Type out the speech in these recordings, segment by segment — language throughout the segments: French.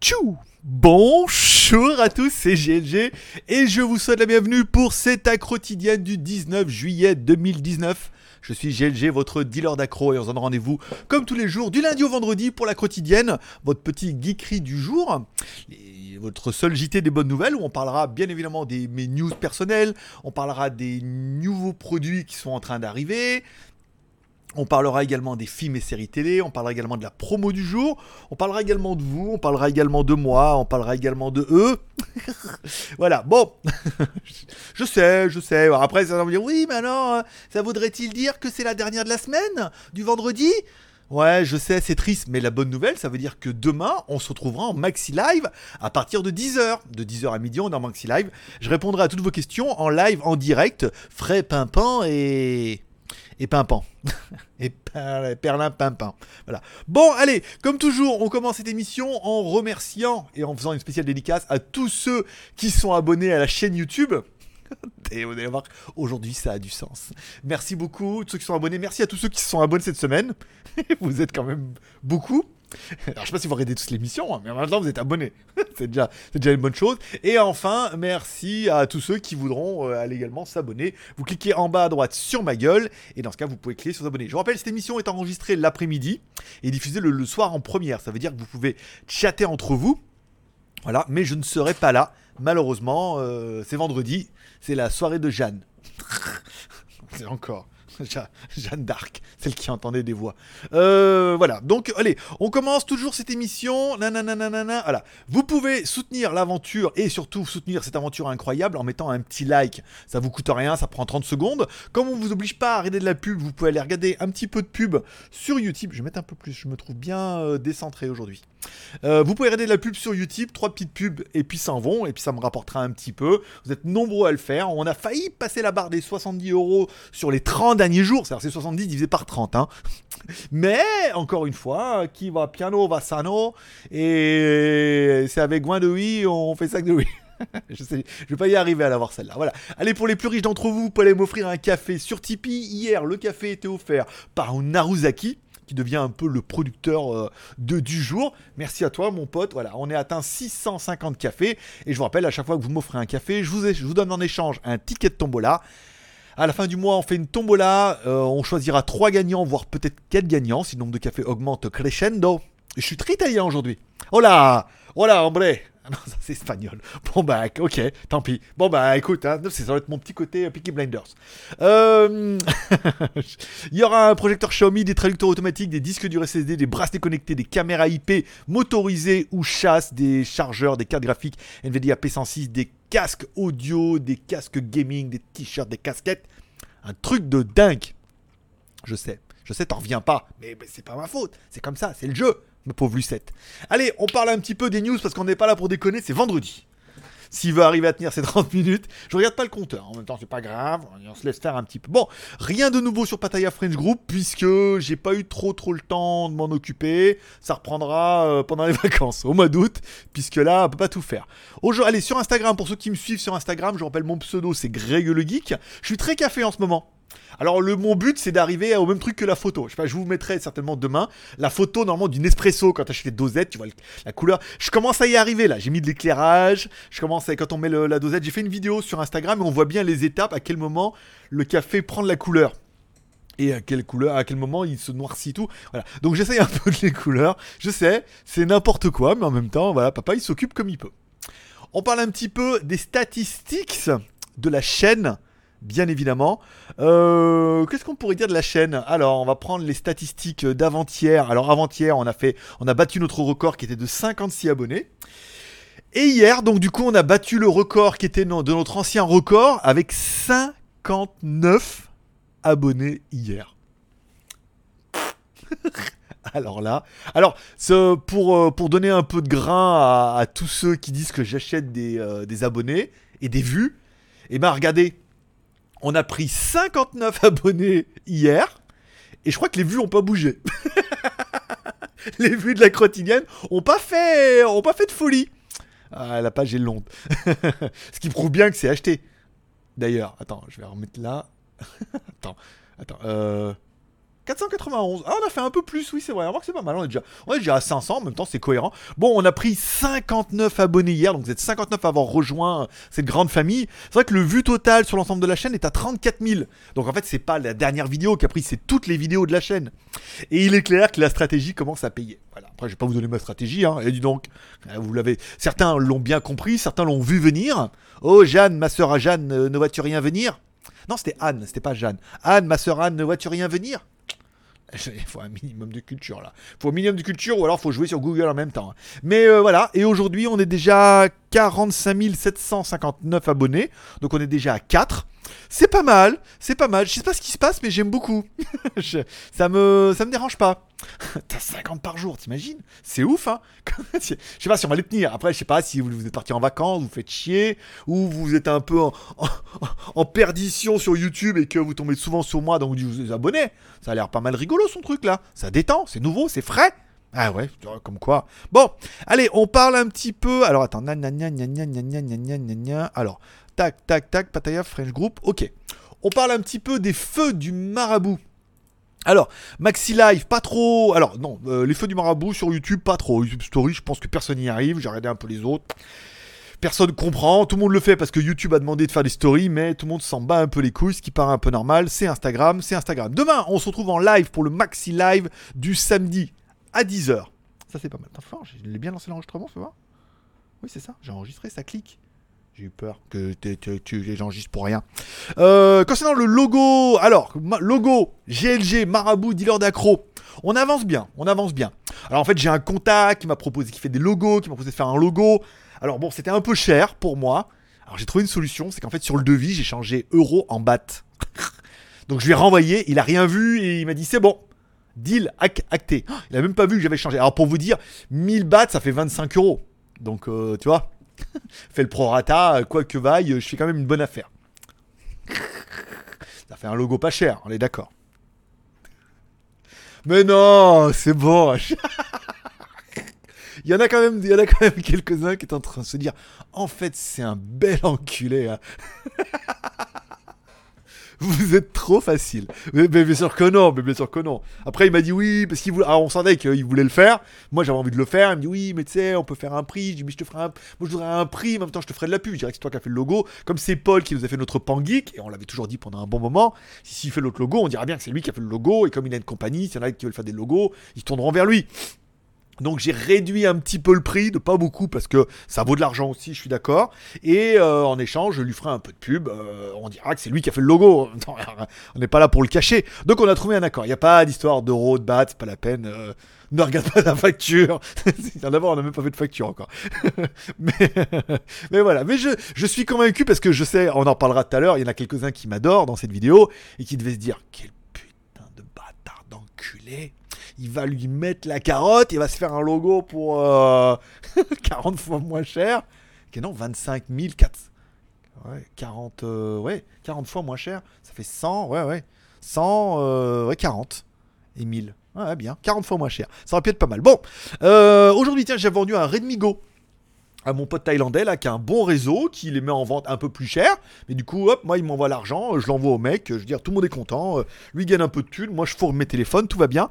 Tchou Bonjour à tous, c'est GLG et je vous souhaite la bienvenue pour cette accro quotidienne du 19 juillet 2019. Je suis GLG, votre dealer d'accro et on se donne rendez-vous comme tous les jours du lundi au vendredi pour la quotidienne, votre petit geekery du jour. Votre seul JT des bonnes nouvelles où on parlera bien évidemment des mes news personnelles, on parlera des nouveaux produits qui sont en train d'arriver, on parlera également des films et séries télé, on parlera également de la promo du jour, on parlera également de vous, on parlera également de moi, on parlera également de eux. voilà, bon, je sais, je sais. Après, ça va me dire, oui, mais alors, ça voudrait-il dire que c'est la dernière de la semaine Du vendredi? Ouais, je sais, c'est triste, mais la bonne nouvelle, ça veut dire que demain, on se retrouvera en Maxi Live à partir de 10h. De 10h à midi, on est en Maxi Live. Je répondrai à toutes vos questions en live, en direct, frais pimpant et et pimpant. et perlin pimpant. Voilà. Bon, allez, comme toujours, on commence cette émission en remerciant et en faisant une spéciale dédicace à tous ceux qui sont abonnés à la chaîne YouTube. Et vous allez voir, aujourd'hui ça a du sens. Merci beaucoup, tous ceux qui sont abonnés. Merci à tous ceux qui se sont abonnés cette semaine. vous êtes quand même beaucoup. Alors, je sais pas si vous regardez tous l'émission, hein, mais en même temps, vous êtes abonnés. c'est déjà, déjà une bonne chose. Et enfin, merci à tous ceux qui voudront euh, aller également s'abonner. Vous cliquez en bas à droite sur ma gueule, et dans ce cas, vous pouvez cliquer sur s'abonner. Je vous rappelle, cette émission est enregistrée l'après-midi et diffusée le, le soir en première. Ça veut dire que vous pouvez chatter entre vous. Voilà, mais je ne serai pas là. Malheureusement, euh, c'est vendredi, c'est la soirée de Jeanne. c'est encore. Jeanne d'Arc, celle qui entendait des voix. Euh, voilà, donc allez, on commence toujours cette émission. Nanana, voilà. Vous pouvez soutenir l'aventure et surtout soutenir cette aventure incroyable en mettant un petit like. Ça vous coûte rien, ça prend 30 secondes. Comme on vous oblige pas à arrêter de la pub, vous pouvez aller regarder un petit peu de pub sur YouTube. Je vais mettre un peu plus, je me trouve bien euh, décentré aujourd'hui. Euh, vous pouvez regarder de la pub sur YouTube, trois petites pubs et puis s'en vont, et puis ça me rapportera un petit peu. Vous êtes nombreux à le faire. On a failli passer la barre des 70 euros sur les 30 derniers jours, c'est 70 divisé par 30. Hein. Mais, encore une fois, qui va piano va sano, et c'est avec Gouin de oui, on fait ça de oui. je sais, je vais pas y arriver à l'avoir celle-là. Voilà. Allez, pour les plus riches d'entre vous, vous pouvez m'offrir un café sur Tipeee. Hier, le café était offert par Naruzaki qui devient un peu le producteur euh, de, du jour. Merci à toi, mon pote. Voilà, on est atteint 650 cafés. Et je vous rappelle, à chaque fois que vous m'offrez un café, je vous donne en échange un ticket de tombola. À la fin du mois, on fait une tombola. Euh, on choisira 3 gagnants, voire peut-être 4 gagnants, si le nombre de cafés augmente crescendo. Je suis très italien aujourd'hui. Oh là, hombre ah non, ça c'est espagnol. Bon bah ok, tant pis. Bon bah écoute, hein, ça va être mon petit côté euh, Peaky Blinders. Euh... Il y aura un projecteur Xiaomi, des traducteurs automatiques, des disques durs SSD, des bracelets connectés, des caméras IP motorisées ou chasse, des chargeurs, des cartes graphiques Nvidia P106, des casques audio, des casques gaming, des t-shirts, des casquettes. Un truc de dingue. Je sais, je sais, t'en reviens pas, mais, mais c'est pas ma faute. C'est comme ça, c'est le jeu ma pauvre Lucette. Allez, on parle un petit peu des news parce qu'on n'est pas là pour déconner, c'est vendredi. S'il veut arriver à tenir ses 30 minutes, je regarde pas le compteur. En même temps, c'est pas grave, on se laisse faire un petit peu. Bon, rien de nouveau sur Pataya French Group puisque j'ai pas eu trop trop le temps de m'en occuper. Ça reprendra euh, pendant les vacances, au mois d'août, puisque là, on peut pas tout faire. Aujourd'hui, allez sur Instagram pour ceux qui me suivent sur Instagram, je rappelle mon pseudo, c'est Greg le Geek. Je suis très café en ce moment. Alors le mon but c'est d'arriver au même truc que la photo. Je vous mettrai certainement demain la photo normalement d'une espresso quand tu achètes les dosettes, tu vois la couleur. Je commence à y arriver là. J'ai mis de l'éclairage. Je commence quand on met la dosette. J'ai fait une vidéo sur Instagram et on voit bien les étapes à quel moment le café prend de la couleur et à quelle couleur, à quel moment il se noircit tout. Voilà. Donc j'essaye un peu de les couleurs. Je sais, c'est n'importe quoi, mais en même temps, voilà, papa il s'occupe comme il peut. On parle un petit peu des statistiques de la chaîne bien évidemment. Euh, qu'est-ce qu'on pourrait dire de la chaîne? Alors, on va prendre les statistiques d'avant-hier. Alors, avant-hier, on a battu notre record qui était de 56 abonnés. Et hier, donc du coup, on a battu le record qui était de notre ancien record avec 59 abonnés hier. Alors là, alors euh, pour donner un peu de grain à, tous ceux qui disent que j'achète des, euh, abonnés et des vues, eh ben regardez, on a pris 59 abonnés hier. Et je crois que les vues ont pas bougé. les vues de la quotidienne ont pas fait, ont pas fait de folie. Ah, la page est longue. Ce qui prouve bien que c'est acheté. D'ailleurs, attends, je vais remettre là. attends, attends. Euh... 491. Ah, on a fait un peu plus, oui, c'est vrai. On voit que c'est pas mal. On est, déjà, à 500, en même temps, c'est cohérent. Bon, on a pris 59 abonnés hier, donc vous êtes 59 à avoir rejoint cette grande famille. C'est vrai que le vu total sur l'ensemble de la chaîne est à 34 000. Donc en fait, c'est pas la dernière vidéo qui a pris, c'est toutes les vidéos de la chaîne. Et il est clair que la stratégie commence à payer. Voilà. Après, je vais pas vous donner ma stratégie, hein. Et dis donc, euh, vous l'avez. Certains l'ont bien compris, certains l'ont vu venir. Oh, Jeanne, ma soeur à Jeanne, euh, ne vois-tu rien venir? Non, c'était Anne, c'était pas Jeanne. Anne, ma soeur Anne, ne vois-tu rien venir? Il faut un minimum de culture là. Il faut un minimum de culture ou alors il faut jouer sur Google en même temps. Mais euh, voilà, et aujourd'hui on est déjà 45 759 abonnés. Donc on est déjà à 4. C'est pas mal, c'est pas mal. Je sais pas ce qui se passe, mais j'aime beaucoup. ça me, ça me dérange pas. T'as 50 par jour, t'imagines C'est ouf, hein Je sais pas si on va les tenir. Après, je sais pas si vous êtes parti en vacances, vous faites chier, ou vous êtes un peu en, perdition sur YouTube et que vous tombez souvent sur moi, donc vous vous abonnez. Ça a l'air pas mal rigolo son truc là. Ça détend, c'est nouveau, c'est frais. Ah ouais, comme quoi. Bon, allez, on parle un petit peu. Alors attends, alors tac, tac, tac, Pataya French Group. Ok. On parle un petit peu des feux du marabout. Alors, Maxi Live, pas trop. Alors, non, euh, les feux du marabout sur YouTube, pas trop. YouTube Story, je pense que personne n'y arrive. J'ai regardé un peu les autres. Personne comprend. Tout le monde le fait parce que YouTube a demandé de faire des stories, mais tout le monde s'en bat un peu les couilles, ce qui paraît un peu normal. C'est Instagram, c'est Instagram. Demain, on se retrouve en live pour le Maxi Live du samedi à 10h. Ça, c'est pas mal. Attends, je l'ai bien lancé l'enregistrement, fais voir. Oui, c'est ça. J'ai enregistré, ça clique. J'ai eu peur que tu les enregistres pour rien. Euh, concernant le logo, alors, logo GLG Marabout Dealer d'Acro. On avance bien, on avance bien. Alors en fait, j'ai un contact qui m'a proposé, qui fait des logos, qui m'a proposé de faire un logo. Alors bon, c'était un peu cher pour moi. Alors j'ai trouvé une solution, c'est qu'en fait sur le devis, j'ai changé euro en baht. Donc je lui ai renvoyé, il a rien vu et il m'a dit c'est bon. Deal acté. Il a même pas vu que j'avais changé. Alors pour vous dire, 1000 bahts, ça fait 25 euros. Donc euh, tu vois, fais le prorata, quoi que vaille, je fais quand même une bonne affaire. Ça fait un logo pas cher, on est d'accord. Mais non, c'est bon. il y en a quand même, quelques-uns qui sont en train de se dire, en fait, c'est un bel enculé. Hein. vous êtes trop facile. Mais, bien sûr que non, bien sûr que non. Après, il m'a dit oui, parce qu'il voulait. Alors, on sentait qu'il voulait le faire. Moi, j'avais envie de le faire. Il me dit oui, mais tu sais, on peut faire un prix. Je dis, mais je te ferai un. Moi, je voudrais un prix, en même temps, je te ferai de la pub. Je dirais que c'est toi qui as fait le logo. Comme c'est Paul qui nous a fait notre pangeek, et on l'avait toujours dit pendant un bon moment. S'il fait l'autre logo, on dira bien que c'est lui qui a fait le logo. Et comme il a une compagnie, s'il y en a qui veulent faire des logos, ils tourneront vers lui. Donc j'ai réduit un petit peu le prix, de pas beaucoup, parce que ça vaut de l'argent aussi, je suis d'accord. Et euh, en échange, je lui ferai un peu de pub. Euh, on dira que c'est lui qui a fait le logo. on n'est pas là pour le cacher. Donc on a trouvé un accord. Il n'y a pas d'histoire d'euros, de bahts, pas la peine. Euh, ne regarde pas la facture. D'abord, on n'a même pas fait de facture encore. mais, mais, voilà. Mais je, je suis convaincu parce que je sais, on en parlera tout à l'heure. Il y en a quelques-uns qui m'adorent dans cette vidéo et qui devaient se dire quel putain de bâtard d'enculé il va lui mettre la carotte, il va se faire un logo pour 40 euh, fois moins cher. Que non, 25 000, 40, ouais, 40 fois moins cher. Ça fait 100, ouais, ouais. 100, euh, ouais, 40 et 1000. Ouais, bien, 40 fois moins cher. Ça aurait pu être pas mal. Bon, euh, aujourd'hui, tiens, j'ai vendu un Redmi Go à mon pote thaïlandais là qui a un bon réseau, qui les met en vente un peu plus cher. Mais du coup, hop, moi il m'envoie l'argent, je l'envoie au mec, je veux dire tout le monde est content, lui gagne un peu de thunes, moi je fourre mes téléphones, tout va bien.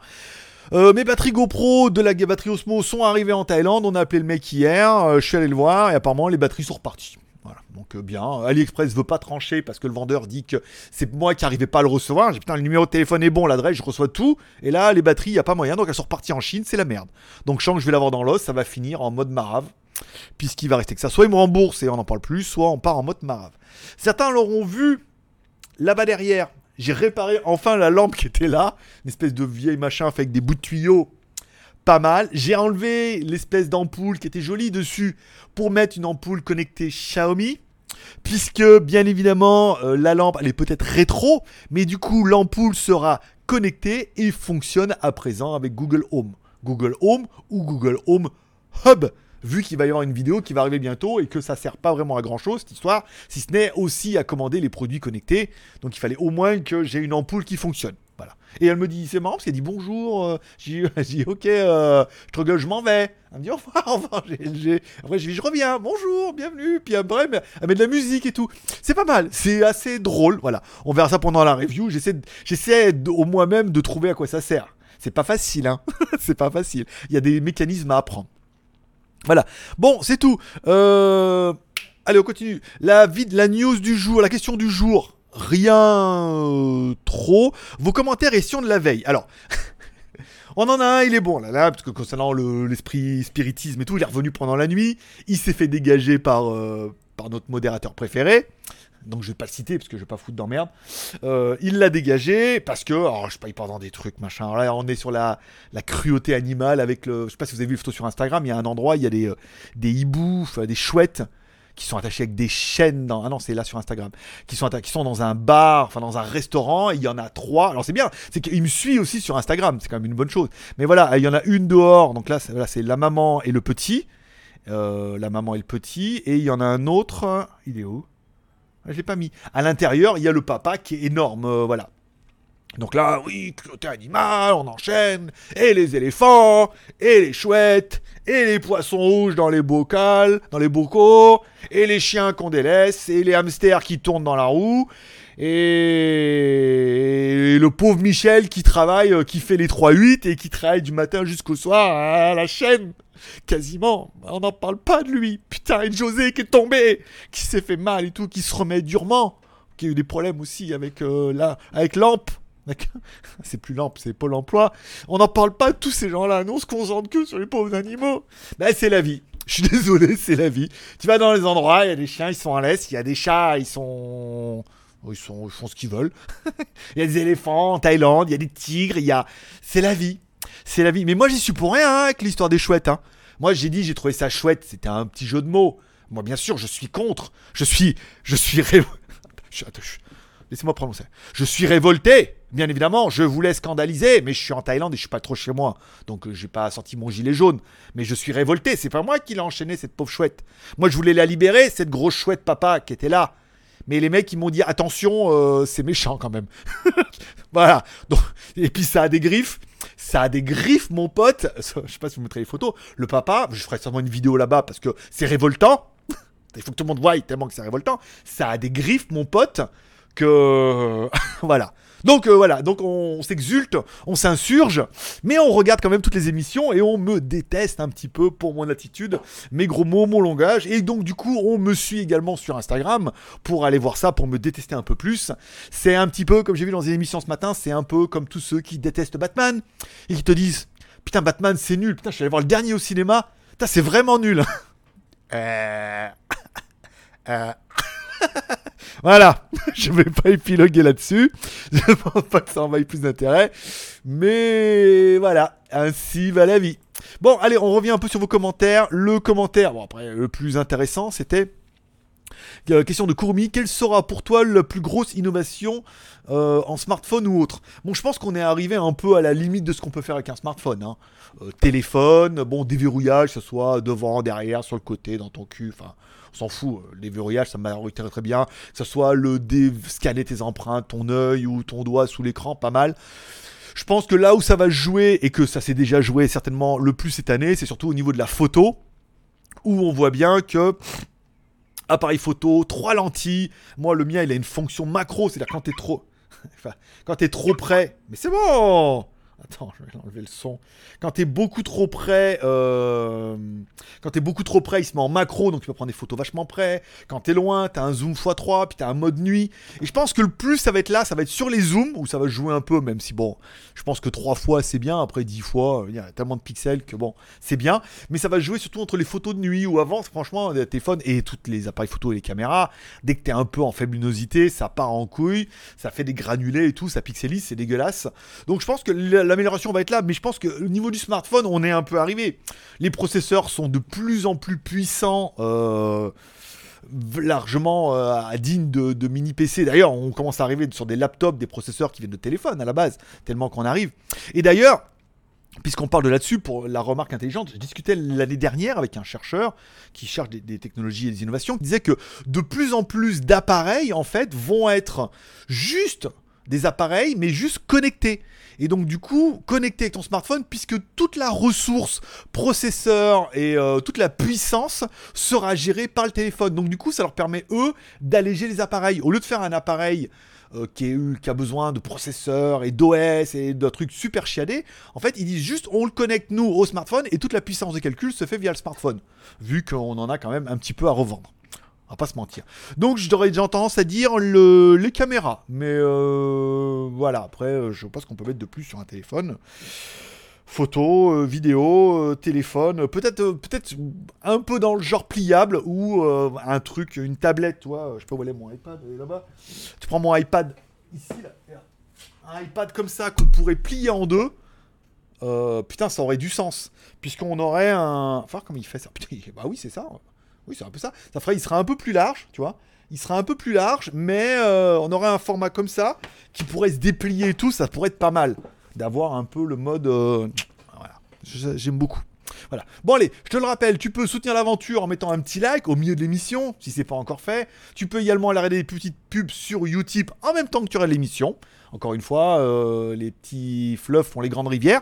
Euh, mes batteries GoPro de la batterie Osmo sont arrivées en Thaïlande. On a appelé le mec hier. Euh, je suis allé le voir et apparemment les batteries sont reparties. Voilà, donc euh, bien. AliExpress veut pas trancher parce que le vendeur dit que c'est moi qui arrivais pas à le recevoir. J'ai putain, le numéro de téléphone est bon, l'adresse, je reçois tout. Et là, les batteries, il a pas moyen. Donc elles sont reparties en Chine, c'est la merde. Donc je sens que je vais l'avoir dans l'os, ça va finir en mode marave. Puisqu'il va rester que ça. Soit il me rembourse et on n'en parle plus, soit on part en mode marave. Certains l'auront vu là-bas derrière. J'ai réparé enfin la lampe qui était là, une espèce de vieille machin avec des bouts de tuyaux. Pas mal. J'ai enlevé l'espèce d'ampoule qui était jolie dessus pour mettre une ampoule connectée Xiaomi. Puisque, bien évidemment, euh, la lampe, elle est peut-être rétro, mais du coup, l'ampoule sera connectée et fonctionne à présent avec Google Home. Google Home ou Google Home Hub vu qu'il va y avoir une vidéo qui va arriver bientôt et que ça sert pas vraiment à grand chose cette histoire, si ce n'est aussi à commander les produits connectés. Donc il fallait au moins que j'ai une ampoule qui fonctionne. Voilà. Et elle me dit, c'est marrant parce qu'elle dit bonjour. euh, J'ai dit, ok, euh, je te regueule, je m'en vais. Elle me dit au revoir, au revoir, GLG. Après, je dis, je reviens, bonjour, bienvenue. Puis après, elle met- de la musique et tout. C'est pas mal, c'est assez drôle. Voilà. On verra ça pendant la review. J'essaie, au moi-même de trouver à quoi ça sert. C'est pas facile, hein. c'est pas facile. Il y a des mécanismes à apprendre. Voilà. Bon, c'est tout. Euh... Allez, on continue. La, vid- la news du jour, la question du jour. Rien euh, trop. Vos commentaires et de la veille. Alors, on en a un, il est bon là, là parce que concernant le- l'esprit spiritisme et tout, il est revenu pendant la nuit. Il s'est fait dégager par, euh, par notre modérateur préféré. Donc je vais pas le citer parce que je vais pas foutre d'emmerde. Euh, il l'a dégagé parce que, alors je part dans des trucs machin. Alors là, on est sur la, cruauté animale avec le. Je sais pas si vous avez vu les photos sur Instagram. Il y a un endroit, il y a des, euh, des hiboux, des chouettes qui sont attachés avec des chaînes. Ah non, c'est là sur Instagram. Qui sont, qui sont dans un bar, enfin dans un restaurant. Il y en a trois. Alors c'est bien, c'est qu'il me suit aussi sur Instagram. C'est quand même une bonne chose. Mais voilà, il y en a une dehors. Donc là, c'est la maman et le petit. Euh, la maman et le petit. Et il y en a un autre. Il est où? Je l'ai pas mis. À l'intérieur, il y a le papa qui est énorme. euh, voilà. Donc là, oui, cruauté animale, on enchaîne. Et les éléphants, et les chouettes, et les poissons rouges dans les bocals, dans les bocaux, et les chiens qu'on délaisse, et les hamsters qui tournent dans la roue, et le pauvre Michel qui travaille, euh, qui fait les 3-8 et qui travaille du matin jusqu'au soir à la chaîne. Quasiment, on n'en parle pas de lui. Putain, et José qui est tombé, qui s'est fait mal et tout, qui se remet durement, qui a eu des problèmes aussi avec euh, la, avec Lampe. C'est plus Lampe, c'est Pôle emploi. On n'en parle pas de tous ces gens-là. Nous, on se concentre que sur les pauvres animaux. Ben, c'est la vie. Je suis désolé, c'est la vie. Tu vas dans les endroits, il y a des chiens, ils sont à l'aise. Il y a des chats, ils sont. Ils, sont... ils font ce qu'ils veulent. Il y a des éléphants en Thaïlande, il y a des tigres, il y a. C'est la vie. C'est la vie. Mais moi, j'y suis pour rien hein, avec l'histoire des chouettes. hein. Moi, j'ai dit, j'ai trouvé ça chouette. C'était un petit jeu de mots. Moi, bien sûr, je suis contre. Je suis. Je suis. ré- Laissez-moi prononcer. Je suis révolté, bien évidemment. Je voulais scandaliser, mais je suis en Thaïlande et je suis pas trop chez moi. Donc, euh, j'ai pas sorti mon gilet jaune. Mais je suis révolté. C'est pas moi qui l'ai enchaîné, cette pauvre chouette. Moi, je voulais la libérer, cette grosse chouette papa qui était là. Mais les mecs, ils m'ont dit attention, euh, c'est méchant quand même. voilà. Et puis ça a des griffes. Ça a des griffes, mon pote. Je sais pas si vous montrez les photos. Le papa, je ferai sûrement une vidéo là-bas parce que c'est révoltant. Il faut que tout le monde voie tellement que c'est révoltant. Ça a des griffes, mon pote. Que voilà. Donc euh, voilà, donc on s'exulte, on s'insurge, mais on regarde quand même toutes les émissions et on me déteste un petit peu pour mon attitude, mes gros mots, mon langage. Et donc du coup, on me suit également sur Instagram pour aller voir ça, pour me détester un peu plus. C'est un petit peu, comme j'ai vu dans les émissions ce matin, c'est un peu comme tous ceux qui détestent Batman et qui te disent Putain, Batman c'est nul, putain, je suis allé voir le dernier au cinéma, putain, c'est vraiment nul. Euh... Euh... voilà, je vais pas épiloguer là-dessus. Je pense pas que ça en plus d'intérêt. Mais voilà, ainsi va la vie. Bon, allez, on revient un peu sur vos commentaires. Le commentaire, bon après, le plus intéressant, c'était euh, question de Courmi. Quelle sera pour toi la plus grosse innovation euh, en smartphone ou autre? Bon, je pense qu'on est arrivé un peu à la limite de ce qu'on peut faire avec un smartphone. hein. Euh, téléphone, bon, déverrouillage, que ce soit devant, derrière, sur le côté, dans ton cul, enfin, on s'en fout. Les verrouillages, ça m'a très bien. Que ce soit le scanner tes empreintes, ton œil ou ton doigt sous l'écran, pas mal. Je pense que là où ça va jouer, et que ça s'est déjà joué certainement le plus cette année, c'est surtout au niveau de la photo, où on voit bien que appareil photo, trois lentilles. Moi, le mien, il a une fonction macro, c'est-à-dire quand t'es trop, quand t'es trop près. Mais c'est bon. Attends, je vais enlever le son. Quand t'es beaucoup trop près, euh, quand t'es beaucoup trop près, il se met en macro, donc tu peux prendre des photos vachement près. Quand t'es loin, t'as un zoom x3, puis t'as un mode nuit. Et je pense que le plus, ça va être là, ça va être sur les zooms, où ça va jouer un peu, même si bon, je pense que 3 fois c'est bien, après 10 fois, euh, il y a tellement de pixels que bon, c'est bien. Mais ça va jouer surtout entre les photos de nuit ou avant, franchement, les téléphones et tous les appareils photo et les caméras, dès que t'es un peu en faible ça part en couille, ça fait des granulés et tout, ça pixelise, c'est dégueulasse. Donc je pense que l- l'amélioration va être là, mais je pense que au niveau du smartphone, on est un peu arrivé. Les processeurs sont de plus en plus puissants. euh, largement euh, digne de, mini PC. D'ailleurs, on commence à arriver sur des laptops, des processeurs qui viennent de téléphone à la base, tellement qu'on arrive. Et d'ailleurs, puisqu'on parle de là-dessus, pour la remarque intelligente, je discutais l'année dernière avec un chercheur qui cherche des, des technologies et des innovations, qui disait que de plus en plus d'appareils, en fait, vont être juste des appareils, mais juste connectés. Et donc du coup, connecté avec ton smartphone, puisque toute la ressource, processeur et euh, toute la puissance sera gérée par le téléphone. Donc du coup, ça leur permet, eux, d'alléger les appareils. Au lieu de faire un appareil euh, qui, a besoin de processeurs et d'OS et de trucs super chiadés, en fait, ils disent juste on le connecte nous au smartphone et toute la puissance de calcul se fait via le smartphone, vu qu'on en a quand même un petit peu à revendre. On va pas se mentir. Donc j'aurais déjà tendance à dire le, les caméras. Mais euh, voilà, après, euh, je pas ce qu'on peut mettre de plus sur un téléphone. Photo, euh, vidéo, téléphone, peut-être peut-être un peu dans le genre pliable ou un truc, une tablette, toi, je où est mon iPad, là-bas. Tu prends mon iPad ici, là, un iPad comme ça qu'on pourrait plier en deux. putain, ça aurait du sens. Puisqu'on aurait un. Enfin, comment il fait ça bah oui, c'est ça. Oui, c'est un peu ça. Ça ferait, il sera un peu plus large, tu vois. Il sera un peu plus large, mais euh, on aurait un format comme ça qui pourrait se déplier et tout. Ça pourrait être pas mal d'avoir un peu le mode. Euh, voilà, j'aime beaucoup. Voilà. Bon allez, je te le rappelle, tu peux soutenir l'aventure en mettant un petit like au milieu de l'émission, si c'est pas encore fait. Tu peux également aller regarder des petites pubs sur Utip en même temps que tu regardes l'émission. Encore une fois, euh, les petits fluffs font les grandes rivières.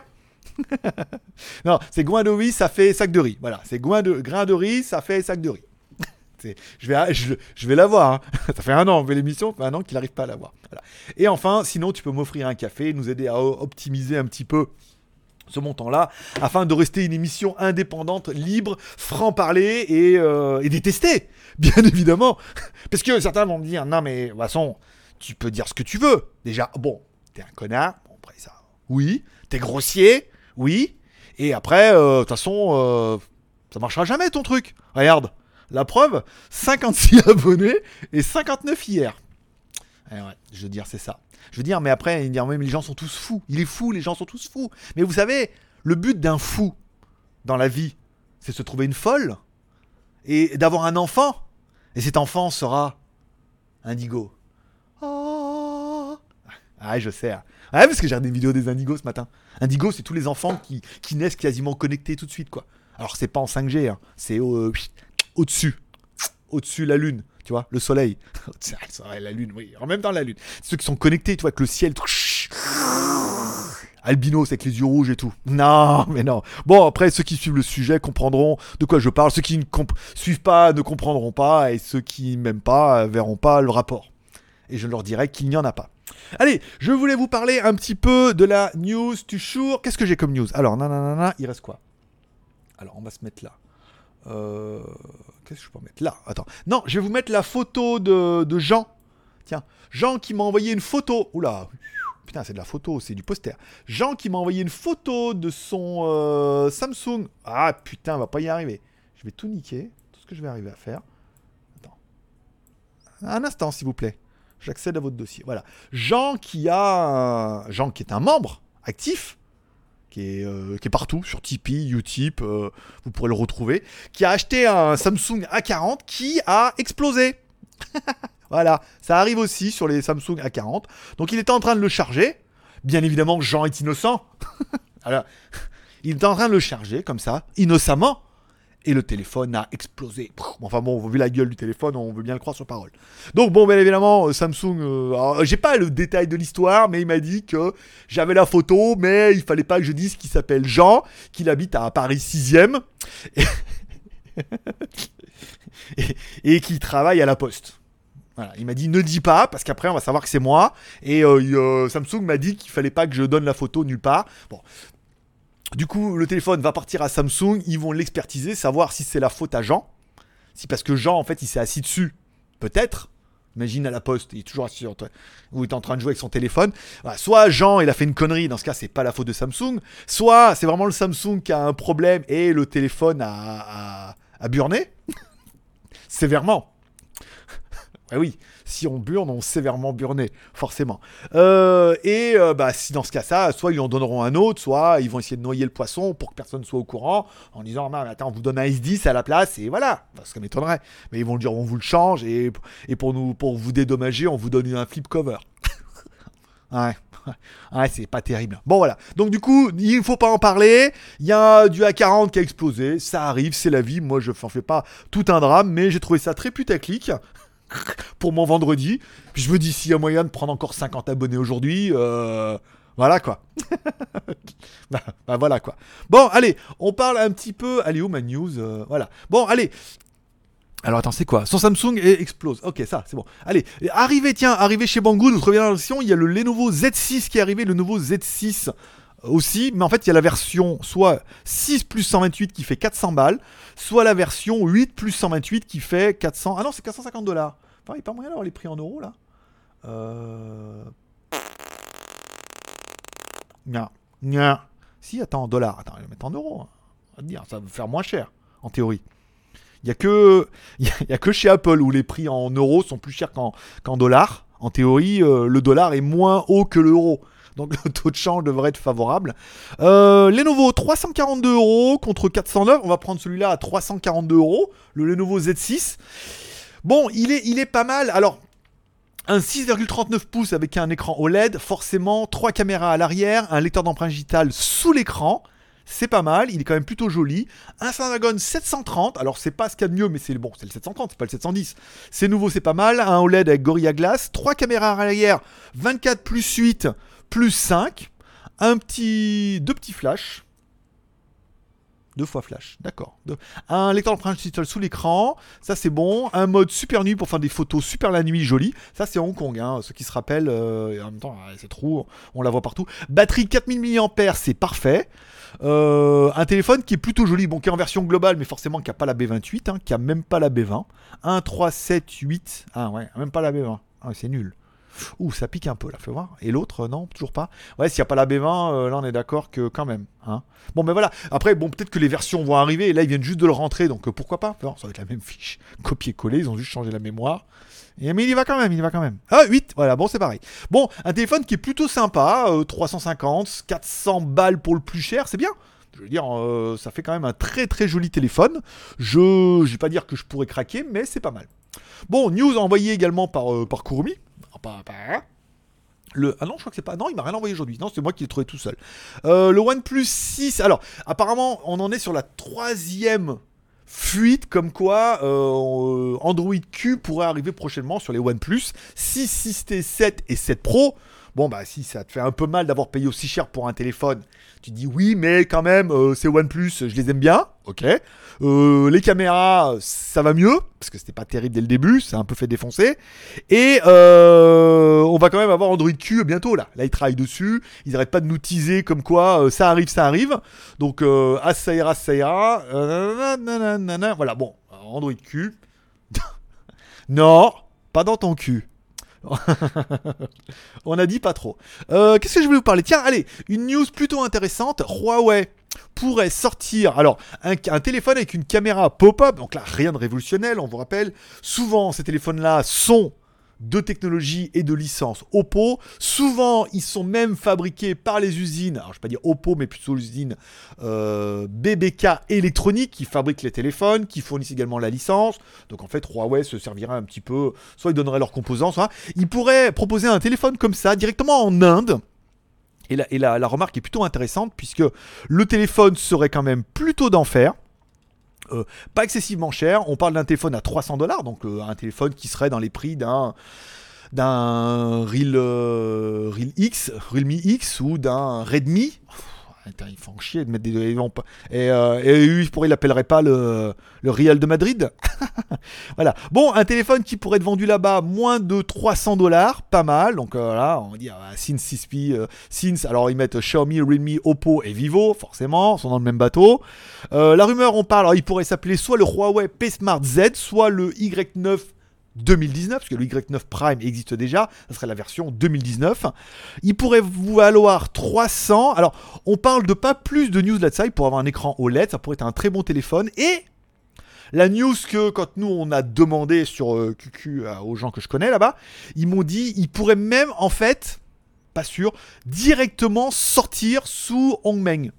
non, c'est grain de riz, ça fait sac de riz. Voilà, c'est de, grain de riz, ça fait sac de riz. je vais, je, vais l'avoir. Hein. Ça fait un an, on fait l'émission, un an qu'il n'arrive pas à l'avoir. Voilà. Et enfin, sinon, tu peux m'offrir un café, nous aider à optimiser un petit peu ce montant-là, afin de rester une émission indépendante, libre, franc-parler et, euh, et détester, bien évidemment. Parce que certains vont me dire, non mais, de toute façon, tu peux dire ce que tu veux. Déjà, bon, t'es un connard, ça, oui, t'es grossier, oui. Et après, euh, de toute façon, euh, ça marchera jamais ton truc. Regarde, la preuve, 56 abonnés et 59 hier. Eh je veux dire, c'est ça. Je veux dire, mais après, dire, même les gens sont tous fous. Il est fou, les gens sont tous fous. Mais vous savez, le but d'un fou dans la vie, c'est de se trouver une folle et d'avoir un enfant. Et cet enfant sera indigo. Ah, je sais. Hein. Ah, parce que j'ai regardé des vidéos des indigos ce matin. Indigo, c'est tous les enfants qui, naissent quasiment connectés tout de suite, quoi. Alors, c'est pas en 5G, hein. c'est au, au-dessus. Au-dessus, la Lune, tu vois, le Soleil. la Lune, oui, même temps la Lune. Ceux qui sont connectés, tu vois, avec le ciel. Albinos avec les yeux rouges et tout. Non, mais non. Bon, après, ceux qui suivent le sujet comprendront de quoi je parle. Ceux qui ne suivent pas ne comprendront pas. Et ceux qui m'aiment pas verront pas le rapport. Et je leur dirai qu'il n'y en a pas. Allez, je voulais vous parler un petit peu de la news tu jour. Qu'est-ce que j'ai comme news? Alors, nanana, il reste quoi? Alors, on va se mettre là. Euh, qu'est-ce que je peux mettre là? Attends. Non, je vais vous mettre la photo de, Jean. Tiens, Jean qui m'a envoyé une photo. Oula, putain, c'est de la photo, c'est du poster. Jean qui m'a envoyé une photo de son euh, Samsung. Ah putain, on va pas y arriver. Je vais tout niquer, tout ce que je vais arriver à faire. Attends. Un instant, s'il vous plaît. J'accède à votre dossier. Voilà. Jean qui a. Jean qui est un membre actif. Qui est, euh, partout sur Tipeee, Utip, euh, vous pourrez le retrouver, qui a acheté un Samsung A40 qui a explosé. voilà, ça arrive aussi sur les Samsung A40. Donc il était en train de le charger. Bien évidemment, Jean est innocent. Alors, il est en train de le charger comme ça, innocemment et le téléphone a explosé. Enfin bon, vu la gueule du téléphone, on veut bien le croire sur parole. Donc bon, bien évidemment, euh, Samsung, euh, j'ai pas le détail de l'histoire, mais il m'a dit que j'avais la photo, mais il fallait pas que je dise qu'il s'appelle Jean, qu'il habite à Paris 6ème, et, et qu'il travaille à la poste. Il m'a dit ne dis pas parce qu'après on va savoir que c'est moi et euh, Samsung m'a dit qu'il fallait pas que je donne la photo nulle part. Bon, du coup, le téléphone va partir à Samsung, ils vont l'expertiser, savoir si c'est la faute à Jean. Si parce que Jean, en fait, il s'est assis dessus. Peut-être. Imagine à la poste, il est toujours assis ou il est en train de jouer avec son téléphone. soit Jean, il a fait une connerie, dans ce cas, c'est pas la faute de Samsung. Soit c'est vraiment le Samsung qui a un problème et le téléphone a, a burné. Sévèrement. Ah oui, si on burne, on sévèrement burné, forcément. Euh, et euh, bah, si dans ce cas-là, soit ils en donneront un autre, soit ils vont essayer de noyer le poisson pour que personne ne soit au courant, en disant non, mais attends, on vous donne un S10 à la place, et voilà. ça m'étonnerait. Mais ils vont dire on vous le change, et, et pour, nous, pour vous dédommager, on vous donne un flip cover. ouais. Ouais, c'est pas terrible. Bon voilà. Donc du coup, il ne faut pas en parler. Il y a du A40 qui a explosé. Ça arrive, c'est la vie. Moi, je n'en fais pas tout un drame, mais j'ai trouvé ça très putaclic. pour mon vendredi. Je me dis, s'il y a moyen de prendre encore 50 abonnés aujourd'hui, euh, voilà quoi. bah, bah, voilà quoi. Bon, allez, on parle un petit peu. Allez, où ma news euh, Voilà. Bon, allez. Alors attends, c'est quoi? Son Samsung explose. Ok, ça, c'est bon. Allez, arrivé, tiens, arrivé chez Banggood, notre version, il y a le Lenovo Z6 qui est arrivé, le nouveau Z6 aussi, mais en fait il y a la version soit 6 plus 128 qui fait 400 balles, soit la version 8 plus 128 qui fait 400... Ah non, c'est 450 dollars. Enfin, il n'y a pas moyen d'avoir les prix en euros là Euh... Non, Si, attends, en dollars. Attends, je vais mettre en euros. Hein. Dire, ça va faire moins cher, en théorie. Il n'y a, que, y a que chez Apple où les prix en euros sont plus chers qu'en dollars. En théorie, euh, le dollar est moins haut que l'euro. Donc le taux de change devrait être favorable. Euh, Lenovo 342 euros contre 409. On va prendre celui-là à 342 euros. Le Lenovo Z6. Bon, il est, pas mal. Alors, un 6,39 pouces avec un écran OLED, forcément, trois caméras à l'arrière, un lecteur d'empreinte digitale sous l'écran. C'est pas mal, il est quand même plutôt joli. Un Snapdragon 730, alors c'est pas ce qu'il y a de mieux, mais c'est bon, c'est le 730, c'est pas le 710. C'est nouveau, c'est pas mal. Un OLED avec Gorilla Glass, trois caméras à l'arrière, 24 plus 8 plus 5, un petit, deux petits flashs. Deux fois flash, d'accord. Un lecteur digitale sous l'écran, ça c'est bon. Un mode super nuit pour faire des photos super la nuit jolies. Ça c'est Hong Kong, hein. ceux qui se rappellent. Euh, en même temps, c'est trop, on la voit partout. Batterie 4000 mAh, c'est parfait. Euh, un téléphone qui est plutôt joli, bon, qui est en version globale, mais forcément qui n'a pas la B28, hein, qui a même pas la B20. 1, 3, 7, 8. Ah ouais, même pas la B20. Ah, c'est nul. Ouh, ça pique un peu là, fais voir. Et l'autre, non, toujours pas. Ouais, s'il n'y a pas la B20, euh, là on est d'accord que quand même. Hein. Bon, ben voilà. Après, bon, peut-être que les versions vont arriver. Et là, ils viennent juste de le rentrer, donc euh, pourquoi pas Ça va être la même fiche. Copier-coller, ils ont juste changé la mémoire. Et, mais il y va quand même, il y va quand même. Ah, 8, voilà, bon, c'est pareil. Bon, un téléphone qui est plutôt sympa. 350, euh, 400 balles pour le plus cher, c'est bien. Je veux dire, ça fait quand même un très très joli téléphone. Je ne vais pas dire que je pourrais craquer, mais c'est pas mal. Bon, news envoyée également par, par Kurumi. Le... Ah non, je crois pas. Non, il m'a rien envoyé aujourd'hui. Non, c'est moi qui l'ai trouvé tout seul. Euh, le OnePlus 6. Alors, apparemment, on en est sur la troisième fuite, comme quoi euh, Android Q pourrait arriver prochainement sur les OnePlus 6, 6T, 7 et 7 Pro. Bon, bah, si ça te fait un peu mal d'avoir payé aussi cher pour un téléphone, tu dis oui, mais quand même, euh, c'est OnePlus, je les aime bien. Ok. Euh, les caméras, ça va mieux, parce que c'était pas terrible dès le début, c'est un peu fait défoncer. Et euh, on va quand même avoir Android Q bientôt là. Là, ils travaillent dessus, ils n'arrêtent pas de nous teaser comme quoi ça arrive, ça arrive. Donc, ah, ça ira, ça ira. voilà, bon, Android Q. non, pas dans ton cul. On a dit pas trop. Euh, qu'est-ce que je voulais vous parler? Tiens, allez, une news plutôt intéressante. Huawei pourrait sortir alors un, téléphone avec une caméra pop-up. Donc là, rien de révolutionnel, on vous rappelle. Souvent, ces téléphones-là sont de technologie et de licence Oppo. Souvent, ils sont même fabriqués par les usines, alors je ne vais pas dire Oppo, mais plutôt l'usine euh, BBK électronique qui fabrique les téléphones, qui fournissent également la licence. Donc en fait, Huawei se servira un petit peu, soit ils donneraient leurs composants, soit ils pourraient proposer un téléphone comme ça directement en Inde. Et la remarque est plutôt intéressante puisque le téléphone serait quand même plutôt d'enfer. Euh, pas excessivement cher. On parle d'un téléphone à 300 dollars, donc euh, un téléphone qui serait dans les prix d'un d'un Real, euh, Real X, Realme X ou d'un Redmi ils font chier de mettre des. Et, euh, et ils pourraient l'appelleraient pas le, le Real de Madrid. voilà. Bon, un téléphone qui pourrait être vendu là-bas moins de 300 dollars, pas mal. Donc euh, là, on va dire euh, Sin 6P, euh, Sins. Alors ils mettent Xiaomi, Realme, Oppo et Vivo, forcément, sont dans le même bateau. la rumeur, on parle, alors il pourrait s'appeler soit le Huawei P Smart Z, soit le Y9 2019, parce que le Y9 Prime existe déjà, ça serait la version 2019. Il pourrait vous valoir 300. Alors, on parle de pas plus de news là-dessus pour avoir un écran OLED, ça pourrait être un très bon téléphone. Et la news que quand nous on a demandé sur QQ euh, aux gens que je connais là-bas, ils m'ont dit, il pourrait même en fait, pas sûr, directement sortir sous Hongmeng.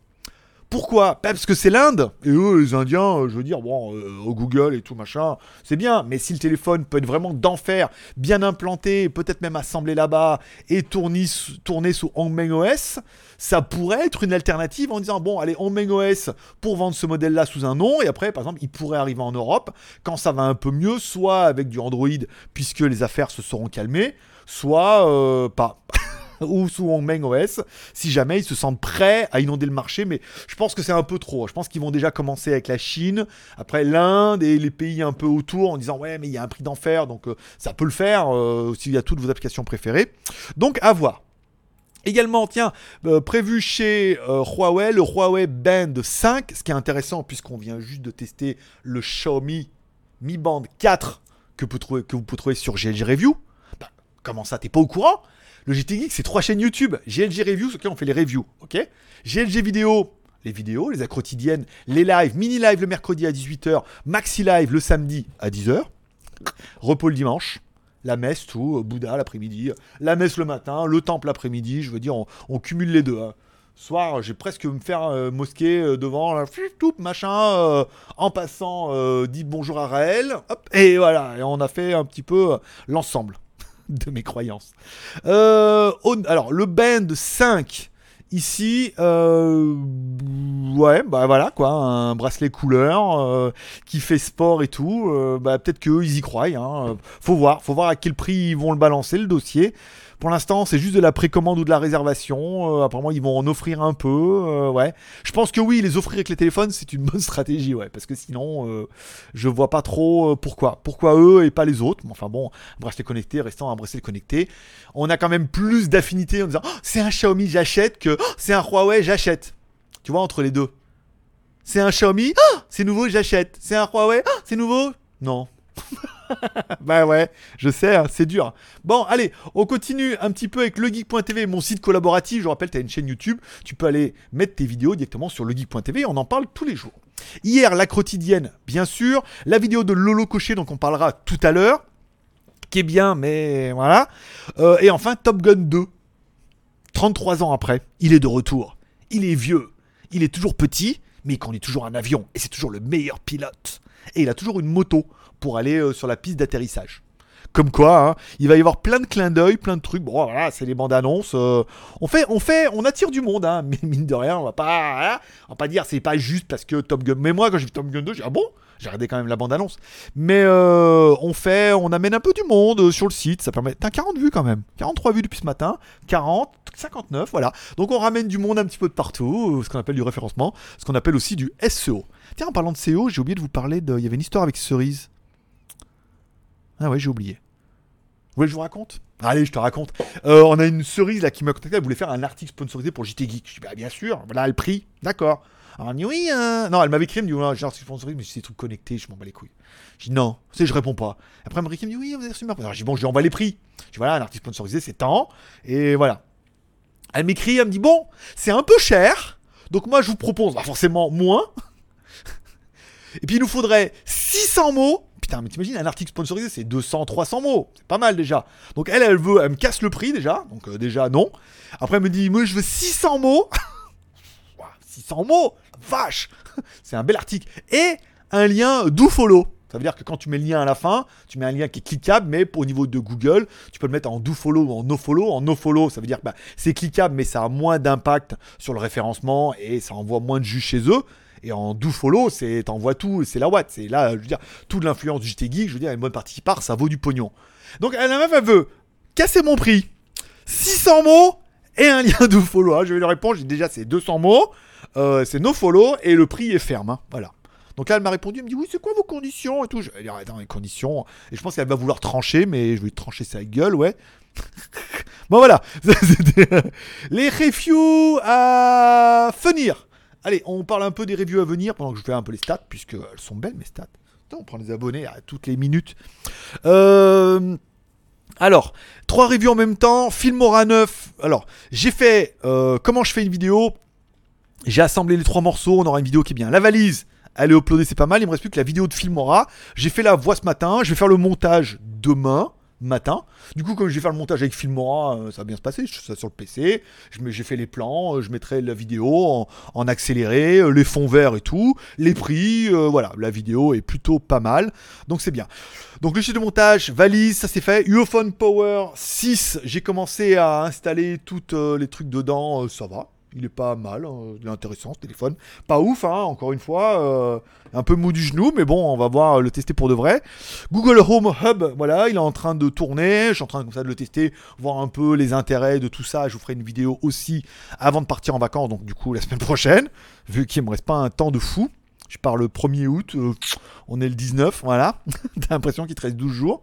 Pourquoi? Parce que c'est l'Inde. Et eux, les Indiens, euh, je veux dire, bon, euh, au Google et tout machin, c'est bien. Mais si le téléphone peut être vraiment d'enfer, bien implanté, peut-être même assemblé là-bas et tourné, sous- tourné sous Hongmeng OS, ça pourrait être une alternative en disant, bon, allez, Hongmeng OS pour vendre ce modèle-là sous un nom. Et après, par exemple, il pourrait arriver en Europe quand ça va un peu mieux, soit avec du Android, puisque les affaires se seront calmées, soit euh, pas. ou sous Hongmeng OS, si jamais ils se sentent prêts à inonder le marché. Mais je pense que c'est un peu trop. Je pense qu'ils vont déjà commencer avec la Chine, après l'Inde et les pays un peu autour en disant ouais mais il y a un prix d'enfer, donc euh, ça peut le faire euh, s'il y a toutes vos applications préférées. Donc à voir. Également, tiens, euh, prévu chez Huawei, le Huawei Band 5, ce qui est intéressant puisqu'on vient juste de tester le Xiaomi Mi Band 4 que, vous vous pouvez trouver sur GLG Review. Bah, comment ça, t'es pas au courant? Le c'est trois chaînes YouTube. GLG Review, sur on fait les reviews, ok GLG Vidéo, les vidéos, les quotidiennes, les lives, mini live le mercredi à 18h, maxi live le samedi à 10h, repos le dimanche, la messe, tout, euh, Bouddha l'après-midi, la messe le matin, le temple l'après-midi, je veux dire, on, cumule les deux. hein. Soir, j'ai presque me faire euh, mosquée euh, devant, là, tout, machin, en passant, dit bonjour à Raël, hop, et voilà, et on a fait un petit peu l'ensemble de mes croyances. Euh, on- alors, le band 5, ici, euh, ouais, bah voilà, quoi, un bracelet couleur euh, qui fait sport et tout, euh, bah peut-être qu'eux, ils y croient, hein, faut voir, faut voir à quel prix ils vont le balancer, le dossier. Pour l'instant, c'est juste de la précommande ou de la réservation. Euh, apparemment, ils vont en offrir un peu. euh, ouais. Je pense que oui, les offrir avec les téléphones, c'est une bonne stratégie, ouais. Parce que sinon, euh, je vois pas trop pourquoi. Pourquoi eux et pas les autres. Mais Enfin bon, bracelet connecté restant un bracelet connecté. On a quand même plus d'affinité en disant Oh, c'est un Xiaomi, j'achète que Oh, c'est un Huawei, j'achète. Tu vois, entre les deux. C'est un Xiaomi, Oh, c'est nouveau, j'achète. C'est un Huawei, Oh, c'est nouveau. Non. bah ouais, je sais, hein, c'est dur. Bon, allez, on continue un petit peu avec legeek.tv, mon site collaboratif. Je rappelle, tu as une chaîne YouTube. Tu peux aller mettre tes vidéos directement sur legeek.tv. On en parle tous les jours. Hier, la quotidienne, bien sûr. La vidéo de Lolo Cocher, donc on parlera tout à l'heure. Qui est bien, mais voilà. Euh, et enfin, Top Gun 2. 33 ans après, il est de retour. Il est vieux. Il est toujours petit, mais il conduit toujours un avion. Et c'est toujours le meilleur pilote. Et il a toujours une moto pour aller euh, sur la piste d'atterrissage. Comme quoi, hein, il va y avoir plein de clins d'œil, plein de trucs. Bon, voilà, c'est les bandes annonces. euh, on fait, on fait, on attire du monde, hein, mais mine de rien, on va pas, hein, on va pas dire c'est pas juste parce que Top Gun. Mais moi, quand j'ai vu Top Gun 2, j'ai dit, ah bon, j'ai regardé quand même la bande annonce. Mais euh, on fait, on amène un peu du monde euh, sur le site. Ça permet, t'as 40 vues quand même, 43 vues depuis ce matin, 40, 59, voilà. Donc on ramène du monde un petit peu de partout, euh, ce qu'on appelle du référencement, ce qu'on appelle aussi du SEO. Tiens, en parlant de SEO, j'ai oublié de vous parler de, il y avait une histoire avec Cerise. Ah ouais, j'ai oublié. Vous voulez que je vous raconte? Allez, je te raconte. On a une cerise là qui m'a contacté, elle voulait faire un article sponsorisé pour JT Geek. Je dis, bah bien sûr, voilà le prix, d'accord. Alors elle me dit, oui, euh... non, elle m'avait écrit, elle me dit, voilà, j'ai article sponsorisé, mais c'est des trucs connectés, je m'en bats les couilles. Je dis, non, tu sais, je réponds pas. Après, elle me dit, oui, vous avez reçu ma. Alors je dis, bon, je lui envoie les prix. Je dis, voilà, un article sponsorisé, c'est tant, et voilà. Elle m'écrit, elle me dit, bon, c'est un peu cher, donc moi je vous propose, bah, forcément, moins. Et puis il nous faudrait 600 mots. Putain, mais t'imagines, un article sponsorisé, c'est 200, 300 mots. C'est pas mal déjà. Donc elle, elle veut, elle me casse le prix déjà. Donc euh, déjà, non. Après, elle me dit, moi, je veux 600 mots. Ouah, 600 mots Vache C'est un bel article. Et un lien do follow. Ça veut dire que quand tu mets le lien à la fin, tu mets un lien qui est cliquable, mais au niveau de Google, tu peux le mettre en do follow ou en no follow. En no follow, ça veut dire que bah, c'est cliquable, mais ça a moins d'impact sur le référencement et ça envoie moins de jus chez eux. Et en do follow, c'est t'envoies tout, c'est la watt. C'est là, je veux dire, toute l'influence du JT je veux dire, une bonne partie qui part, ça vaut du pognon. Donc la meuf, elle veut casser mon prix. 600 mots et un lien do follow. Ah, je vais lui répondre, j'ai déjà c'est 200 mots, euh, c'est no follow et le prix est ferme. hein, voilà. Donc là, elle m'a répondu, elle me dit oui, c'est quoi vos conditions et tout? Je lui dire, attends, les conditions. Et je pense qu'elle va vouloir trancher, mais je vais trancher sa gueule, ouais. bon voilà, euh, les reviews à venir. Allez, on parle un peu des reviews à venir pendant que je fais un peu les stats, puisque elles sont belles mes stats. Putain, on prend les abonnés à toutes les minutes. Euh, alors, trois reviews en même temps. Filmora 9. Alors, j'ai fait euh, comment je fais une vidéo? J'ai assemblé les trois morceaux. On aura une vidéo qui est bien. La valise, elle est uploadée, c'est pas mal. Il me reste plus que la vidéo de Filmora. J'ai fait la voix ce matin. Je vais faire le montage demain. matin. Du coup, comme je vais faire le montage avec Filmora, euh, ça va bien se passer. Je fais ça sur le PC. J'ai fait les plans, euh, je mettrai la vidéo en, accéléré, euh, les fonds verts et tout, les prix. voilà, la vidéo est plutôt pas mal. Donc c'est bien. Donc le site de montage, valise, ça c'est fait. UOphone Power 6, j'ai commencé à installer tous les trucs dedans, ça va il est pas mal, hein, il est intéressant ce téléphone. Pas ouf, hein, encore une fois, euh, un peu mou du genou, mais bon, on va voir le tester pour de vrai. Google Home Hub, voilà, il est en train de tourner, je suis en train comme ça de le tester, voir un peu les intérêts de tout ça. Je vous ferai une vidéo aussi avant de partir en vacances, donc du coup la semaine prochaine, vu qu'il me reste pas un temps de fou. Je pars le 1er août, euh, on est le 19, voilà. T'as l'impression qu'il te reste 12 jours.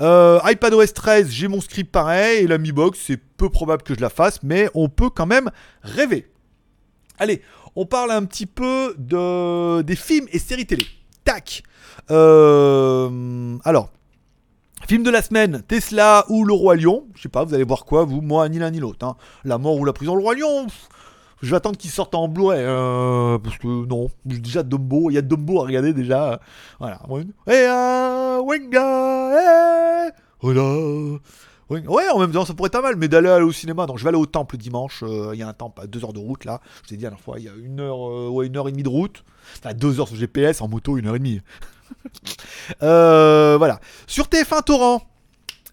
Euh, iPadOS 13, j'ai mon script pareil, et la Mi Box, c'est peu probable que je la fasse, mais on peut quand même rêver. Allez, on parle un petit peu de, des films et séries télé. Tac euh, Alors, Film de la semaine, Tesla ou Le Roi Lion? Je sais pas, vous allez voir quoi, vous, moi, ni l'un ni l'autre. Hein. La mort ou la prison, Le Roi Lion, je vais attendre qu'il sorte en Blu-ray. Euh, parce que non, déjà Dumbo, il y a Dumbo à regarder déjà. Voilà. Et euh, Winga, voilà. Ouais, en même temps, ça pourrait être pas mal, mais d'aller au cinéma. Donc, je vais aller au temple dimanche. Euh, il y a un temple à 2 heures de route là. Je vous ai dit la dernière fois, il y a une heure, euh, ouais, une heure et demie de route. Enfin, 2 heures sur GPS, en moto, une heure et demie. voilà. Sur TF1 Torrent.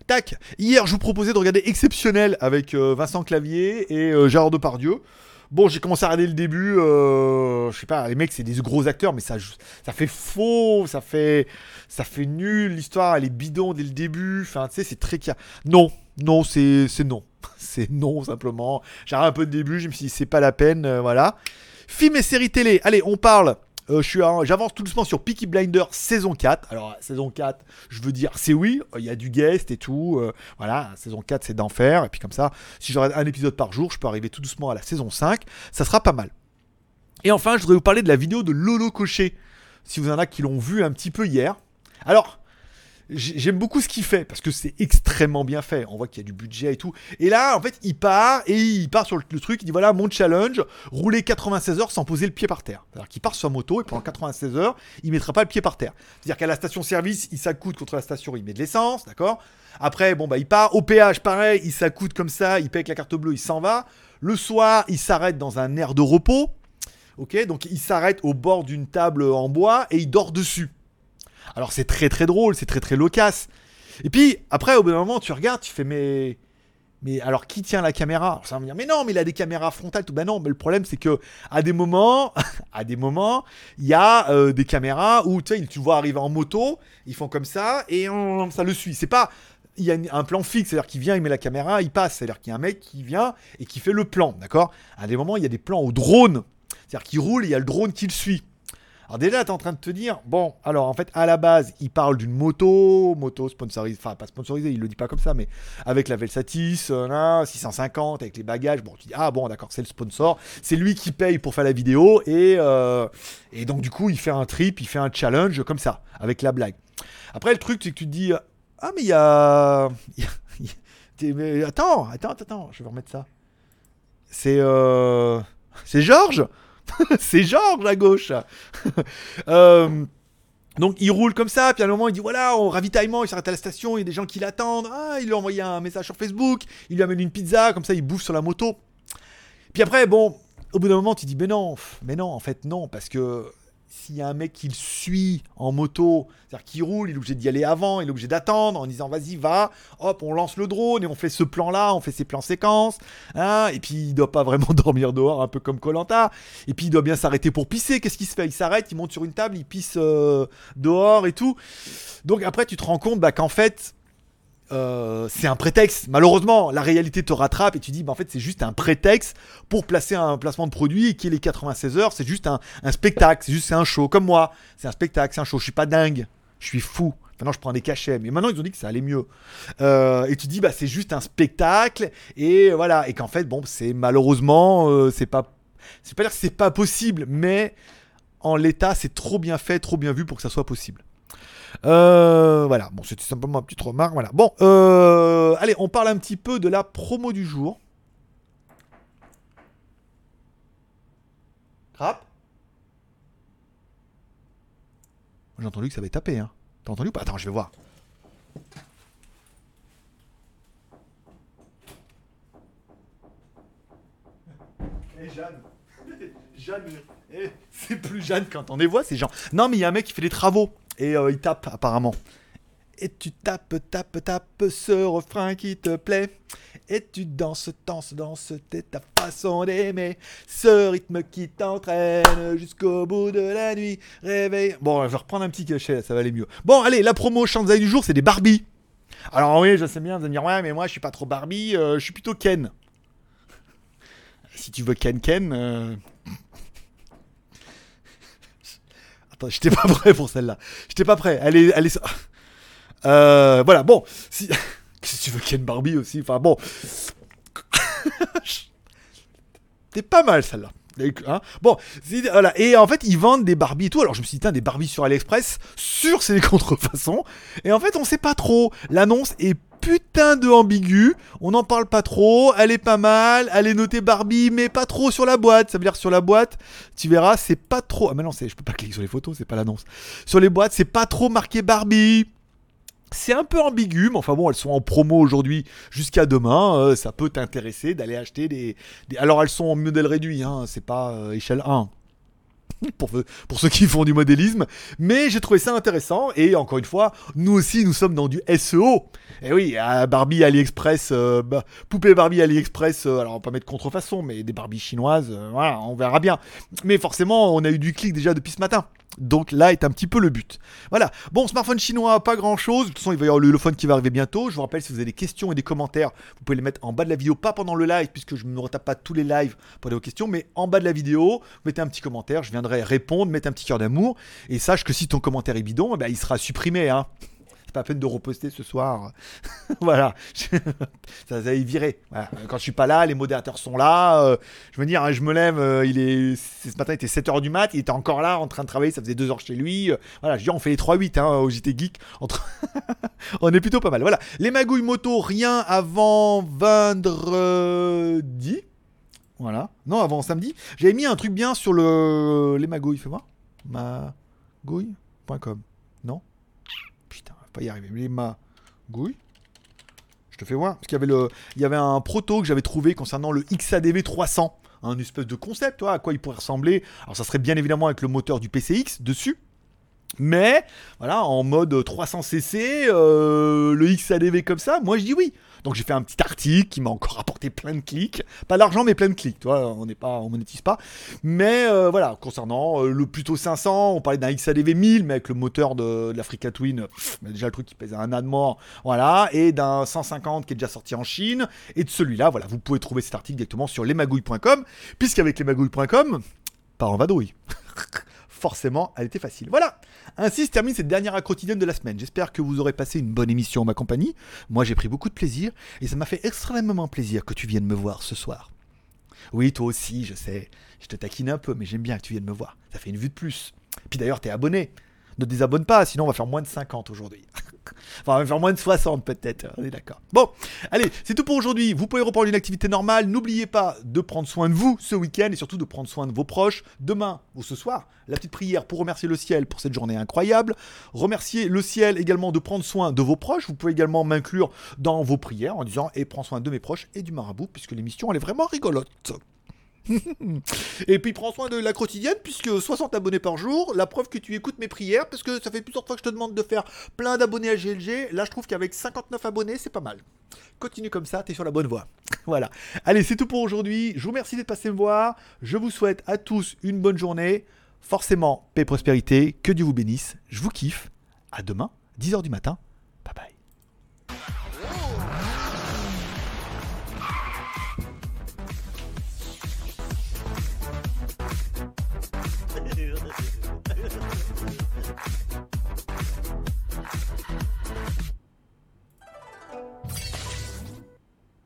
Tac. Hier, je vous proposais de regarder Exceptionnel avec Vincent Clavier et Gérard Depardieu. Bon, j'ai commencé à regarder le début. Euh, je sais pas, les mecs, c'est des gros acteurs, mais ça, ça fait faux, ça fait, ça fait nul. L'histoire, elle est bidon dès le début. Enfin, tu sais, c'est très. Non, non, c'est, c'est non. c'est non, simplement. J'ai un peu de début, je me suis dit, c'est pas la peine, euh, voilà. Film et série télé. Allez, on parle euh, j'avance tout doucement sur Peaky Blinders saison 4. Alors, saison 4, je veux dire, c'est oui, il y a du guest et tout. Euh, voilà, saison 4, c'est d'enfer. Et puis comme ça, si j'aurai un épisode par jour, je peux arriver tout doucement à la saison 5. Ça sera pas mal. Et enfin, je voudrais vous parler de la vidéo de Lolo Cochet. Si vous en avez qui l'ont vu un petit peu hier. Alors, j'aime beaucoup ce qu'il fait parce que c'est extrêmement bien fait. On voit qu'il y a du budget et tout. Et là, en fait, il part et il part sur le, truc. Il dit voilà, mon challenge, rouler 96 heures sans poser le pied par terre. C'est-à-dire qu'il part sur sa moto et pendant 96 heures, il mettra pas le pied par terre. C'est-à-dire qu'à la station-service, il s'accoute contre la station, il met de l'essence, d'accord? Après, bon, bah, il part au péage, pareil, il s'accoute comme ça, il paye avec la carte bleue, il s'en va. Le soir, il s'arrête dans un air de repos. Ok, donc il s'arrête au bord d'une table en bois et il dort dessus. Alors c'est très très drôle, c'est très très loquace. Et puis après, au bout d'un moment, tu regardes, tu fais mais. Mais alors qui tient la caméra? Ça va me dire mais non, mais il a des caméras frontales. Tout. Ben non, mais le problème c'est que à des moments, à des moments, il y a euh, des caméras où tu sais, tu vois arriver en moto, ils font comme ça et ça le suit. C'est pas il y a un plan fixe, c'est-à-dire qu'il vient, il met la caméra, il passe. C'est-à-dire qu'il y a un mec qui vient et qui fait le plan, d'accord? À des moments, il y a des plans au drone. C'est-à-dire qu'il roule et il y a le drone qui le suit. Alors déjà, tu es en train de te dire, bon, alors en fait, à la base, il parle d'une moto, moto sponsorisée, enfin pas sponsorisée, il le dit pas comme ça, mais avec la Velsatis, 650, euh, avec les bagages, bon, tu dis, ah bon, d'accord, c'est le sponsor, c'est lui qui paye pour faire la vidéo, et, euh, et donc du coup, il fait un trip, il fait un challenge comme ça, avec la blague. Après, le truc, c'est que tu te dis, ah mais il y a... attends, attends, attends, je vais remettre ça. C'est... Euh... C'est Georges? c'est Georges à gauche. Euh, donc il roule comme ça, puis à un moment il dit voilà, au ravitaillement, il s'arrête à la station, il y a des gens qui l'attendent. Ah, il lui a envoyé un message sur Facebook, il lui amène une pizza, comme ça il bouffe sur la moto. Puis après, bon, au bout d'un moment tu dis mais non, mais non, en fait non, parce que s'il y a un mec qui le suit en moto, c'est-à-dire qui roule, il est obligé d'y aller avant, il est obligé d'attendre en disant vas-y, va, hop, on lance le drone et on fait ce plan-là, on fait ces plans séquences, hein, et puis il doit pas vraiment dormir dehors, un peu comme Colanta, et puis il doit bien s'arrêter pour pisser, qu'est-ce qu'il se fait? Il s'arrête, il monte sur une table, il pisse euh, dehors et tout. Donc après, tu te rends compte bah, qu'en fait, euh, c'est un prétexte. Malheureusement, la réalité te rattrape et tu dis, bah, en fait, c'est juste un prétexte pour placer un placement de produit qui est les 96 heures. C'est juste un, spectacle, c'est juste un show. Comme moi, c'est un spectacle, c'est un show. Je suis pas dingue, je suis fou. Maintenant, je prends des cachets, mais maintenant ils ont dit que ça allait mieux. Euh, et tu dis, bah, c'est juste un spectacle et voilà, et qu'en fait, bon, c'est malheureusement, euh, c'est pas, c'est pas dire que c'est pas possible, mais en l'état, c'est trop bien fait, trop bien vu pour que ça soit possible. Euh, voilà, bon, c'était simplement ma petite remarque. Voilà. Bon, euh, allez, on parle un petit peu de la promo du jour. Crap J'ai entendu que ça avait tapé, hein. T'as entendu ou pas? Attends, je vais voir. Et Jeanne. Jeanne. Eh, c'est plus Jeanne quand on les voit, ces gens. Non, mais il y a un mec qui fait des travaux et euh, il tape apparemment. Et tu tapes, tapes, tapes ce refrain qui te plaît. Et tu danses, danses, danses, c'est ta façon d'aimer. Ce rythme qui t'entraîne jusqu'au bout de la nuit. Réveille. Bon, je vais reprendre un petit cachet, ça va aller mieux. Bon, allez, la promo Shanzai du jour, c'est des Barbie. Alors oui, je sais bien, vous allez me dire, ouais, mais moi je suis pas trop Barbie, euh, je suis plutôt Ken. Si tu veux Ken Ken. Euh... J'étais pas prêt pour celle-là. J'étais pas prêt. Allez, allez. Euh, voilà, bon. Si... si tu veux Ken Barbie aussi, enfin bon. T'es pas mal celle-là. Hein bon, voilà. Et en fait, ils vendent des Barbies et tout. Alors je me suis dit, des Barbies sur AliExpress, sur c'est des contrefaçons. Et en fait, on sait pas trop. L'annonce est putain de ambigu. On n'en parle pas trop. Elle est pas mal. Elle est notée Barbie, mais pas trop sur la boîte. Ça veut dire sur la boîte, tu verras, c'est pas trop. Ah, mais non, je peux pas cliquer sur les photos, c'est pas l'annonce. Sur les boîtes, c'est pas trop marqué Barbie. C'est un peu ambigu, mais enfin bon, elles sont en promo aujourd'hui jusqu'à demain. Euh, ça peut t'intéresser d'aller acheter des, Alors elles sont en modèle réduit, hein, c'est pas euh, échelle 1. Pour, ceux qui font du modélisme, mais j'ai trouvé ça intéressant et encore une fois, nous aussi nous sommes dans du SEO. Et oui, Barbie AliExpress, euh, bah, poupée Barbie AliExpress, alors on va pas mettre contrefaçon, mais des Barbies chinoises, voilà, on verra bien. Mais forcément, on a eu du clic déjà depuis ce matin. Donc là est un petit peu le but. Voilà. Bon, smartphone chinois, pas grand chose. De toute façon, il va y avoir le phone qui va arriver bientôt. Je vous rappelle, si vous avez des questions et des commentaires, vous pouvez les mettre en bas de la vidéo, pas pendant le live, puisque je ne retape pas tous les lives pour vos questions, mais en bas de la vidéo, vous mettez un petit commentaire, je viendrai répondre, mettre un petit cœur d'amour. Et sache que si ton commentaire est bidon, eh ben, il sera supprimé. Hein c'est pas la peine de reposter ce soir. voilà, ça, va y virer. Quand je suis pas là, les modérateurs sont là. Euh, je veux dire, hein, je me lève, euh, il est ce matin il était 7h du mat, il était encore là en train de travailler, ça faisait 2 heures chez lui. Euh, voilà, je dis on fait les 3-8 hein, au JT Geek. on est plutôt pas mal. Voilà, les magouilles moto, rien avant vendredi. Voilà. Non, avant samedi. J'avais mis un truc bien sur le les magouilles, fais voir. Magouille.com. Non? Y arriver. Les magouilles. Je te fais voir. Parce qu'il y avait, le, il y avait un proto que j'avais trouvé concernant le XADV 300. Un espèce de concept, toi, à quoi il pourrait ressembler. Alors, ça serait bien évidemment avec le moteur du PCX dessus. Mais, voilà, en mode 300cc, euh, le XADV comme ça, moi je dis oui. Donc j'ai fait un petit article qui m'a encore apporté plein de clics. Pas d'argent, mais plein de clics. Tu vois, on n'est pas, on monétise pas. Mais euh, voilà, concernant euh, le plutôt 500, on parlait d'un XADV 1000, mais avec le moteur de, l'Africa Twin, déjà le truc qui pèse un an de mort. Voilà, et d'un 150 qui est déjà sorti en Chine. Et de celui-là, voilà, vous pouvez trouver cet article directement sur lesmagouilles.com, puisqu'avec lesmagouilles.com, pas en vadrouille. forcément, elle était facile. Voilà Ainsi se termine cette dernière quotidienne de la semaine. J'espère que vous aurez passé une bonne émission en ma compagnie. Moi, j'ai pris beaucoup de plaisir et ça m'a fait extrêmement plaisir que tu viennes me voir ce soir. Oui, toi aussi, je sais. Je te taquine un peu, mais j'aime bien que tu viennes me voir. Ça fait une vue de plus. Puis d'ailleurs, t'es abonné. Ne désabonne pas, sinon on va faire moins de 50 aujourd'hui. enfin, moins de 60 peut-être, on est d'accord. Bon, allez, c'est tout pour aujourd'hui. Vous pouvez reprendre une activité normale. N'oubliez pas de prendre soin de vous ce week-end et surtout de prendre soin de vos proches. Demain ou ce soir, la petite prière pour remercier le ciel pour cette journée incroyable. Remercier le ciel également de prendre soin de vos proches. Vous pouvez également m'inclure dans vos prières en disant et prends soin de mes proches et du marabout puisque l'émission elle est vraiment rigolote. Et puis prends soin de la quotidienne, puisque 60 abonnés par jour, la preuve que tu écoutes mes prières, parce que ça fait plusieurs fois que je te demande de faire plein d'abonnés à GLG. Là, je trouve qu'avec 59 abonnés, c'est pas mal. Continue comme ça, t'es sur la bonne voie. voilà. Allez, c'est tout pour aujourd'hui. Je vous remercie d'être passé me voir. Je vous souhaite à tous une bonne journée. Forcément, paix et prospérité. Que Dieu vous bénisse. Je vous kiffe. À demain, 10h du matin.